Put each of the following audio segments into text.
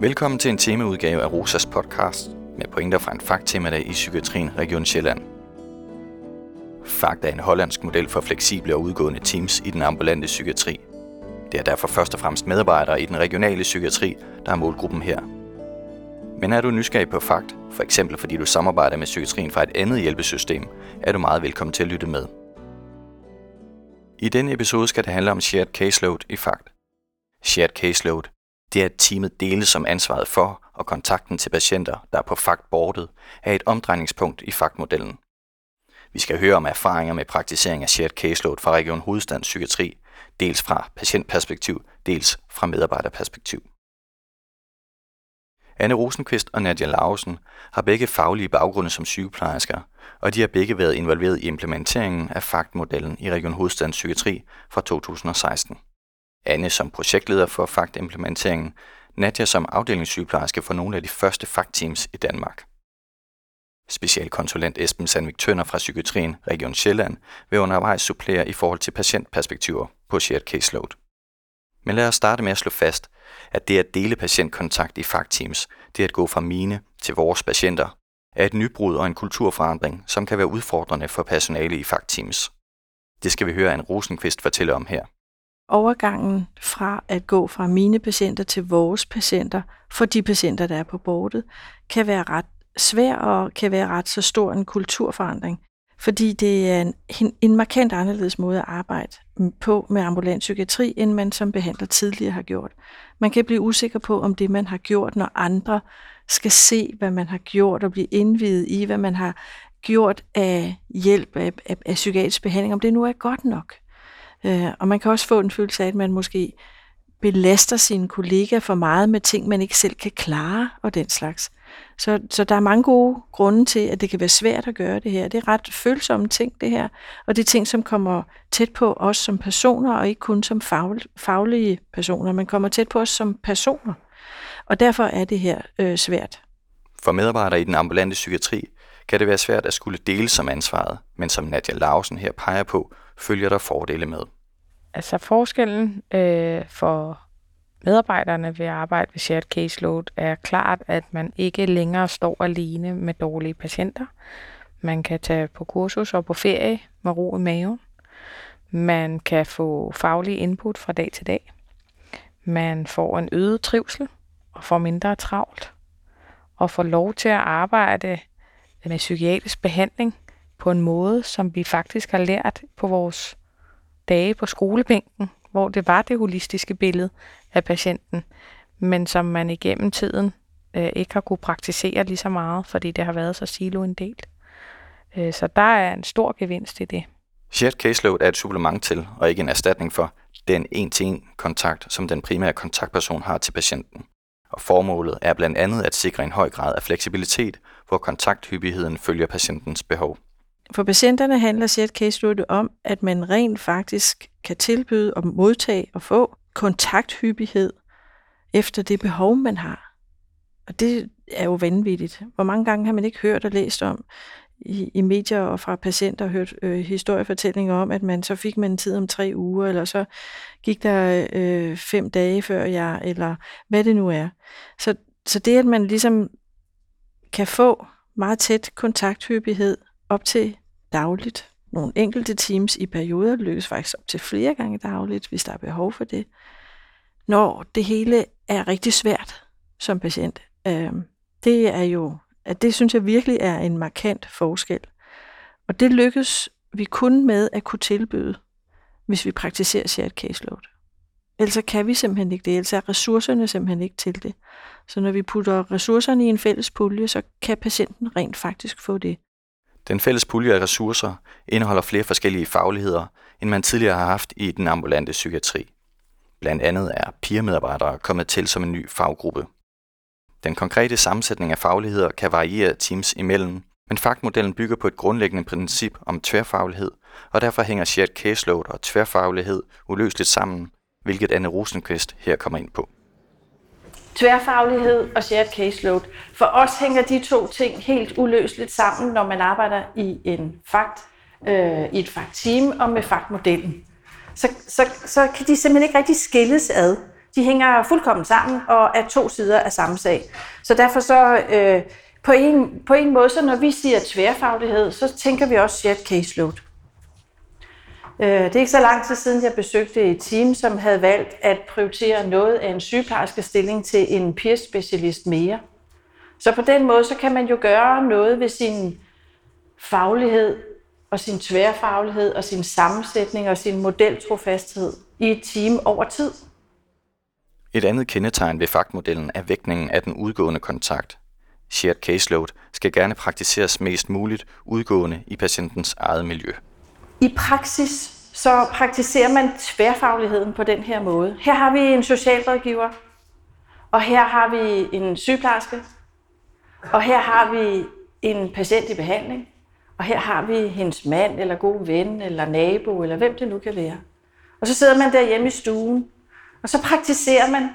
Velkommen til en temaudgave af Rosas podcast med pointer fra en fagtemadag i Psykiatrien Region Sjælland. Fakt er en hollandsk model for fleksible og udgående teams i den ambulante psykiatri. Det er derfor først og fremmest medarbejdere i den regionale psykiatri, der er målgruppen her. Men er du nysgerrig på Fakt, for eksempel fordi du samarbejder med psykiatrien fra et andet hjælpesystem, er du meget velkommen til at lytte med. I denne episode skal det handle om shared caseload i Fakt. Shared caseload det at teamet deles som ansvaret for og kontakten til patienter, der er på FACT-bordet, er et omdrejningspunkt i faktmodellen. Vi skal høre om erfaringer med praktisering af shared caseload fra Region Hovedstadens Psykiatri, dels fra patientperspektiv, dels fra medarbejderperspektiv. Anne Rosenqvist og Nadia Lausen har begge faglige baggrunde som sygeplejersker, og de har begge været involveret i implementeringen af faktmodellen i Region Hovedstadens Psykiatri fra 2016. Anne som projektleder for FACT-implementeringen, Nadia som afdelingssygeplejerske for nogle af de første FACT-teams i Danmark. Specialkonsulent Esben Sandvik Tønder fra Psykiatrien Region Sjælland vil undervejs supplere i forhold til patientperspektiver på shared caseload. Men lad os starte med at slå fast, at det at dele patientkontakt i FACT-teams, det at gå fra mine til vores patienter, er et nybrud og en kulturforandring, som kan være udfordrende for personale i FACT-teams. Det skal vi høre en Rosenqvist fortælle om her overgangen fra at gå fra mine patienter til vores patienter, for de patienter, der er på bordet, kan være ret svær og kan være ret så stor en kulturforandring. Fordi det er en, en markant anderledes måde at arbejde på med ambulant psykiatri, end man som behandler tidligere har gjort. Man kan blive usikker på, om det, man har gjort, når andre skal se, hvad man har gjort, og blive indvidet i, hvad man har gjort af hjælp af, af, af psykiatrisk behandling, om det nu er godt nok. Øh, og man kan også få en følelse af, at man måske belaster sine kollegaer for meget med ting, man ikke selv kan klare og den slags. Så, så der er mange gode grunde til, at det kan være svært at gøre det her. Det er ret følsomme ting, det her. Og det er ting, som kommer tæt på os som personer, og ikke kun som faglige personer. Man kommer tæt på os som personer. Og derfor er det her øh, svært. For medarbejdere i den ambulante psykiatri kan det være svært at skulle dele som ansvaret, men som Nadia Lausen her peger på, følger der fordele med. Altså forskellen øh, for medarbejderne ved at arbejde ved shared caseload er klart, at man ikke længere står alene med dårlige patienter. Man kan tage på kursus og på ferie med ro i maven. Man kan få faglig input fra dag til dag. Man får en øget trivsel og får mindre travlt. Og får lov til at arbejde med psykiatrisk behandling på en måde, som vi faktisk har lært på vores dage på skolebænken, hvor det var det holistiske billede af patienten, men som man igennem tiden øh, ikke har kunne praktisere lige så meget, fordi det har været så siloinddelt. Øh, så der er en stor gevinst i det. Shared caseload er et supplement til, og ikke en erstatning for, den en-til-en kontakt, som den primære kontaktperson har til patienten. Og formålet er blandt andet at sikre en høj grad af fleksibilitet, hvor kontakthyppigheden følger patientens behov. For patienterne handler shared case load om, at man rent faktisk kan tilbyde og modtage og få kontakthyppighed efter det behov, man har. Og det er jo vanvittigt. Hvor mange gange har man ikke hørt og læst om i, i medier og fra patienter og hørt øh, historiefortællinger om, at man så fik man en tid om tre uger, eller så gik der øh, fem dage før jeg, eller hvad det nu er. Så, så det, at man ligesom kan få meget tæt kontakthyppighed op til dagligt. Nogle enkelte teams i perioder lykkes faktisk op til flere gange dagligt, hvis der er behov for det. Når det hele er rigtig svært som patient. Øh, det er jo, at det synes jeg virkelig er en markant forskel. Og det lykkes vi kun med at kunne tilbyde, hvis vi praktiserer shared caseload. Ellers kan vi simpelthen ikke det, ellers er ressourcerne simpelthen ikke til det. Så når vi putter ressourcerne i en fælles pulje, så kan patienten rent faktisk få det. Den fælles pulje af ressourcer indeholder flere forskellige fagligheder, end man tidligere har haft i den ambulante psykiatri. Blandt andet er peer-medarbejdere kommet til som en ny faggruppe. Den konkrete sammensætning af fagligheder kan variere teams imellem, men fagmodellen bygger på et grundlæggende princip om tværfaglighed, og derfor hænger shared caseload og tværfaglighed uløseligt sammen, hvilket Anne Rosenqvist her kommer ind på tværfaglighed og shared caseload. For os hænger de to ting helt uløseligt sammen, når man arbejder i en fakt, øh, i et fakt-team og med faktmodellen. Så, så, så kan de simpelthen ikke rigtig skilles ad. De hænger fuldkommen sammen og er to sider af samme sag. Så derfor så, øh, på, en, på en måde, så når vi siger tværfaglighed, så tænker vi også shared caseload. Øh, det er ikke så lang tid siden, jeg besøgte et team, som havde valgt at prioritere noget af en sygeplejerske stilling til en peer-specialist mere. Så på den måde, så kan man jo gøre noget ved sin faglighed og sin tværfaglighed og sin sammensætning og sin modeltrofasthed i et team over tid. Et andet kendetegn ved faktmodellen er vægtningen af den udgående kontakt. Shared caseload skal gerne praktiseres mest muligt udgående i patientens eget miljø. I praksis så praktiserer man tværfagligheden på den her måde. Her har vi en socialrådgiver, og her har vi en sygeplejerske, og her har vi en patient i behandling, og her har vi hendes mand, eller god ven, eller nabo, eller hvem det nu kan være. Og så sidder man derhjemme i stuen, og så praktiserer man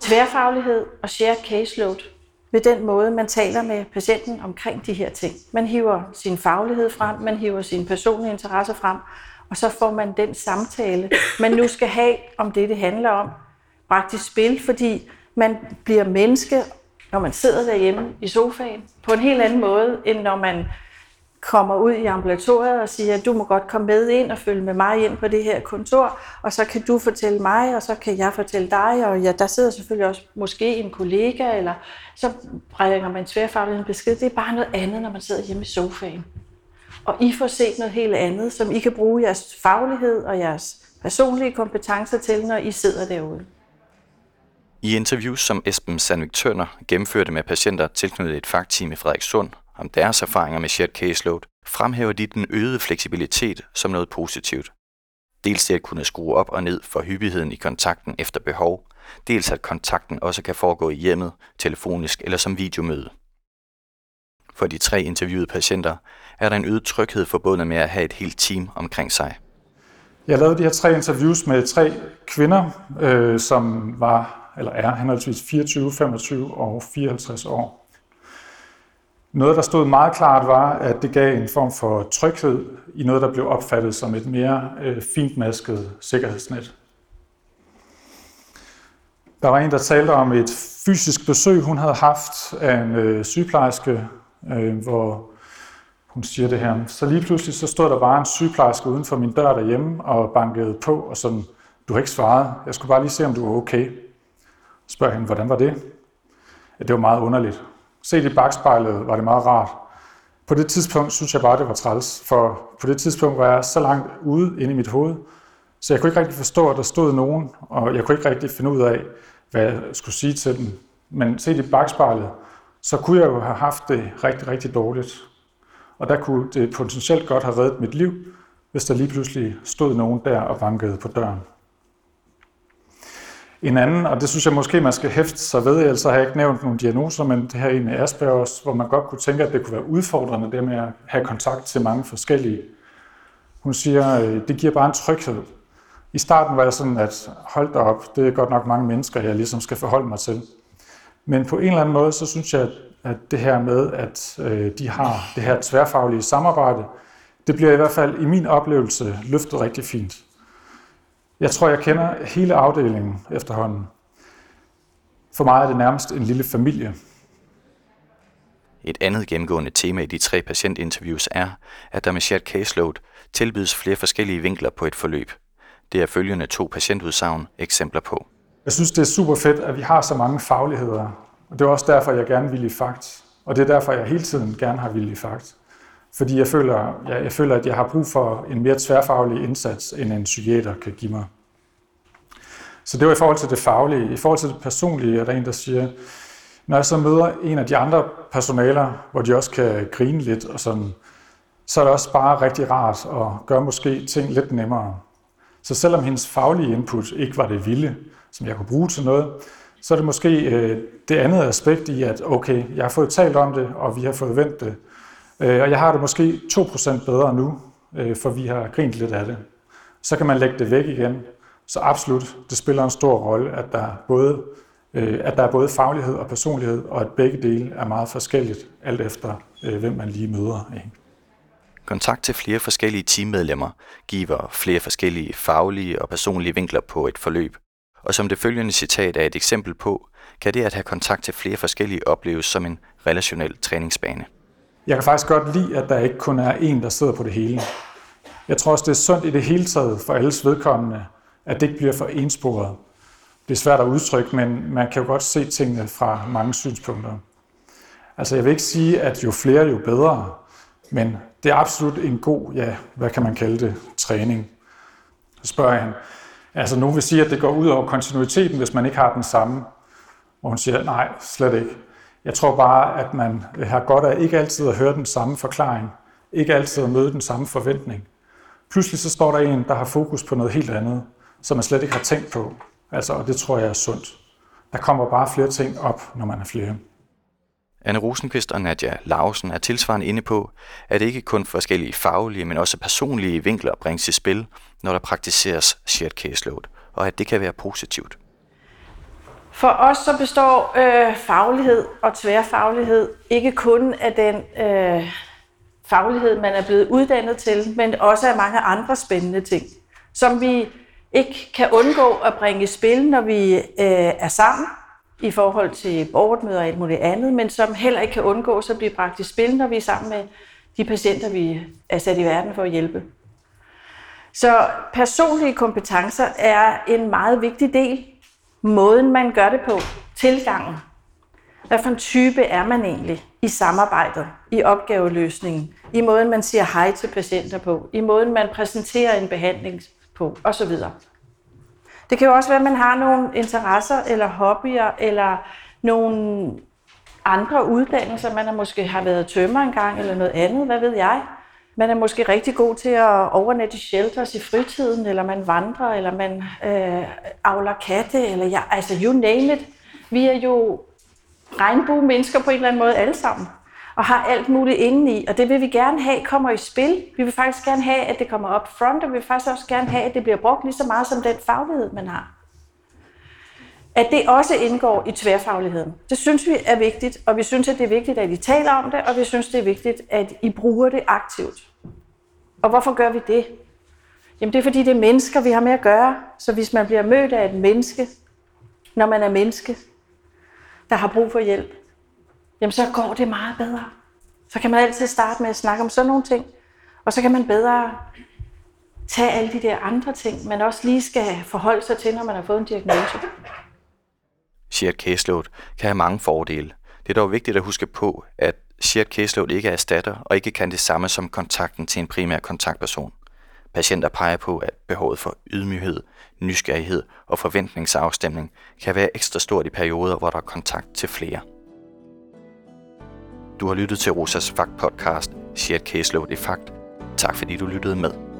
tværfaglighed og shared caseload ved den måde, man taler med patienten omkring de her ting. Man hiver sin faglighed frem, man hiver sine personlige interesser frem, og så får man den samtale, man nu skal have om det, det handler om, bragt i spil, fordi man bliver menneske, når man sidder derhjemme i sofaen, på en helt anden måde, end når man kommer ud i ambulatoriet og siger, at du må godt komme med ind og følge med mig ind på det her kontor, og så kan du fortælle mig, og så kan jeg fortælle dig, og ja, der sidder selvfølgelig også måske en kollega, eller så bringer man tværfaglig en besked. Det er bare noget andet, når man sidder hjemme i sofaen. Og I får set noget helt andet, som I kan bruge jeres faglighed og jeres personlige kompetencer til, når I sidder derude. I interviews, som Esben Sandvik Tønder gennemførte med patienter tilknyttet et fagteam i Frederikssund, om deres erfaringer med shared caseload, fremhæver de den øgede fleksibilitet som noget positivt. Dels det at kunne skrue op og ned for hyppigheden i kontakten efter behov, dels at kontakten også kan foregå i hjemmet, telefonisk eller som videomøde. For de tre interviewede patienter er der en øget tryghed forbundet med at have et helt team omkring sig. Jeg lavede de her tre interviews med tre kvinder, øh, som var eller er henholdsvis 24, 25 og 54 år. Noget, der stod meget klart, var, at det gav en form for tryghed i noget, der blev opfattet som et mere øh, fintmasket sikkerhedsnet. Der var en, der talte om et fysisk besøg, hun havde haft af en øh, sygeplejerske, øh, hvor hun siger det her. Så lige pludselig så stod der bare en sygeplejerske uden for min dør derhjemme og bankede på, og sådan, du har ikke svaret, jeg skulle bare lige se, om du var okay. Spørger hende, hvordan var det? Ja, det var meget underligt. Set i bagspejlet var det meget rart. På det tidspunkt synes jeg bare, det var træls, for på det tidspunkt var jeg så langt ude inde i mit hoved, så jeg kunne ikke rigtig forstå, at der stod nogen, og jeg kunne ikke rigtig finde ud af, hvad jeg skulle sige til dem. Men set i bagspejlet, så kunne jeg jo have haft det rigtig, rigtig dårligt. Og der kunne det potentielt godt have reddet mit liv, hvis der lige pludselig stod nogen der og bankede på døren. En anden, og det synes jeg måske, man skal hæfte sig ved, ellers har jeg ikke nævnt nogle diagnoser, men det her en med Aspergers, hvor man godt kunne tænke, at det kunne være udfordrende, det med at have kontakt til mange forskellige. Hun siger, øh, det giver bare en tryghed. I starten var jeg sådan, at hold da op, det er godt nok mange mennesker, jeg ligesom skal forholde mig til. Men på en eller anden måde, så synes jeg, at det her med, at øh, de har det her tværfaglige samarbejde, det bliver i hvert fald i min oplevelse løftet rigtig fint. Jeg tror, jeg kender hele afdelingen efterhånden. For mig er det nærmest en lille familie. Et andet gennemgående tema i de tre patientinterviews er, at der med shared caseload tilbydes flere forskellige vinkler på et forløb. Det er følgende to patientudsagn eksempler på. Jeg synes, det er super fedt, at vi har så mange fagligheder. Og det er også derfor, jeg gerne vil i fakt. Og det er derfor, jeg hele tiden gerne har vil i fakt. Fordi jeg føler, jeg, jeg føler, at jeg har brug for en mere tværfaglig indsats, end en psykiater kan give mig. Så det var i forhold til det faglige. I forhold til det personlige er der en, der siger, når jeg så møder en af de andre personaler, hvor de også kan grine lidt og sådan, så er det også bare rigtig rart at gøre måske ting lidt nemmere. Så selvom hendes faglige input ikke var det vilde, som jeg kunne bruge til noget, så er det måske øh, det andet aspekt i, at okay, jeg har fået talt om det, og vi har fået vendt det. Øh, og jeg har det måske 2% bedre nu, øh, for vi har grint lidt af det. Så kan man lægge det væk igen. Så absolut, det spiller en stor rolle, at der, både, øh, at der er både faglighed og personlighed, og at begge dele er meget forskelligt, alt efter øh, hvem man lige møder. Ikke? Kontakt til flere forskellige teammedlemmer giver flere forskellige faglige og personlige vinkler på et forløb, og som det følgende citat er et eksempel på, kan det at have kontakt til flere forskellige opleves som en relationel træningsbane. Jeg kan faktisk godt lide, at der ikke kun er en, der sidder på det hele. Jeg tror også, det er sundt i det hele taget for alles vedkommende, at det ikke bliver for ensporet. Det er svært at udtrykke, men man kan jo godt se tingene fra mange synspunkter. Altså jeg vil ikke sige, at jo flere, jo bedre, men det er absolut en god, ja, hvad kan man kalde det, træning. Så spørger han, altså nogen vil sige, at det går ud over kontinuiteten, hvis man ikke har den samme. Og hun siger, nej, slet ikke. Jeg tror bare, at man har godt af ikke altid at høre den samme forklaring, ikke altid at møde den samme forventning. Pludselig så står der en, der har fokus på noget helt andet, som man slet ikke har tænkt på. Altså, og det tror jeg er sundt. Der kommer bare flere ting op, når man er flere. Anne Rosenqvist og Nadja Lausen er tilsvarende inde på, at det ikke kun forskellige faglige, men også personlige vinkler bringes i spil, når der praktiseres shared caseload, og at det kan være positivt. For os så består øh, faglighed og tværfaglighed ikke kun af den øh, faglighed, man er blevet uddannet til, men også af mange andre spændende ting, som vi ikke kan undgå at bringe i spil, når vi øh, er sammen i forhold til borgermøder og alt muligt andet, men som heller ikke kan undgås at blive bragt i spil, når vi er sammen med de patienter, vi er sat i verden for at hjælpe. Så personlige kompetencer er en meget vigtig del. Måden, man gør det på, tilgangen. Hvad for en type er man egentlig i samarbejdet, i opgaveløsningen, i måden, man siger hej til patienter på, i måden, man præsenterer en behandling på, osv. Det kan jo også være, at man har nogle interesser eller hobbyer, eller nogle andre uddannelser. Man har måske har været tømmer engang, eller noget andet, hvad ved jeg. Man er måske rigtig god til at overnatte i shelters i fritiden, eller man vandrer, eller man øh, avler katte, eller ja, altså you name it. Vi er jo regnbue-mennesker på en eller anden måde alle sammen, og har alt muligt indeni, og det vil vi gerne have kommer i spil. Vi vil faktisk gerne have, at det kommer op front, og vi vil faktisk også gerne have, at det bliver brugt lige så meget som den faglighed, man har. At det også indgår i tværfagligheden. Det synes vi er vigtigt, og vi synes, at det er vigtigt, at I taler om det, og vi synes, det er vigtigt, at I bruger det aktivt. Og hvorfor gør vi det? Jamen det er fordi, det er mennesker, vi har med at gøre. Så hvis man bliver mødt af et menneske, når man er menneske, der har brug for hjælp, jamen så går det meget bedre. Så kan man altid starte med at snakke om sådan nogle ting, og så kan man bedre tage alle de der andre ting, man også lige skal forholde sig til, når man har fået en diagnose. Shared caseload kan have mange fordele. Det er dog vigtigt at huske på, at shared caseload ikke er erstatter og ikke kan det samme som kontakten til en primær kontaktperson. Patienter peger på, at behovet for ydmyghed, nysgerrighed og forventningsafstemning kan være ekstra stort i perioder, hvor der er kontakt til flere. Du har lyttet til Rosas Fakt podcast, Shared Caseload i Fakt. Tak fordi du lyttede med.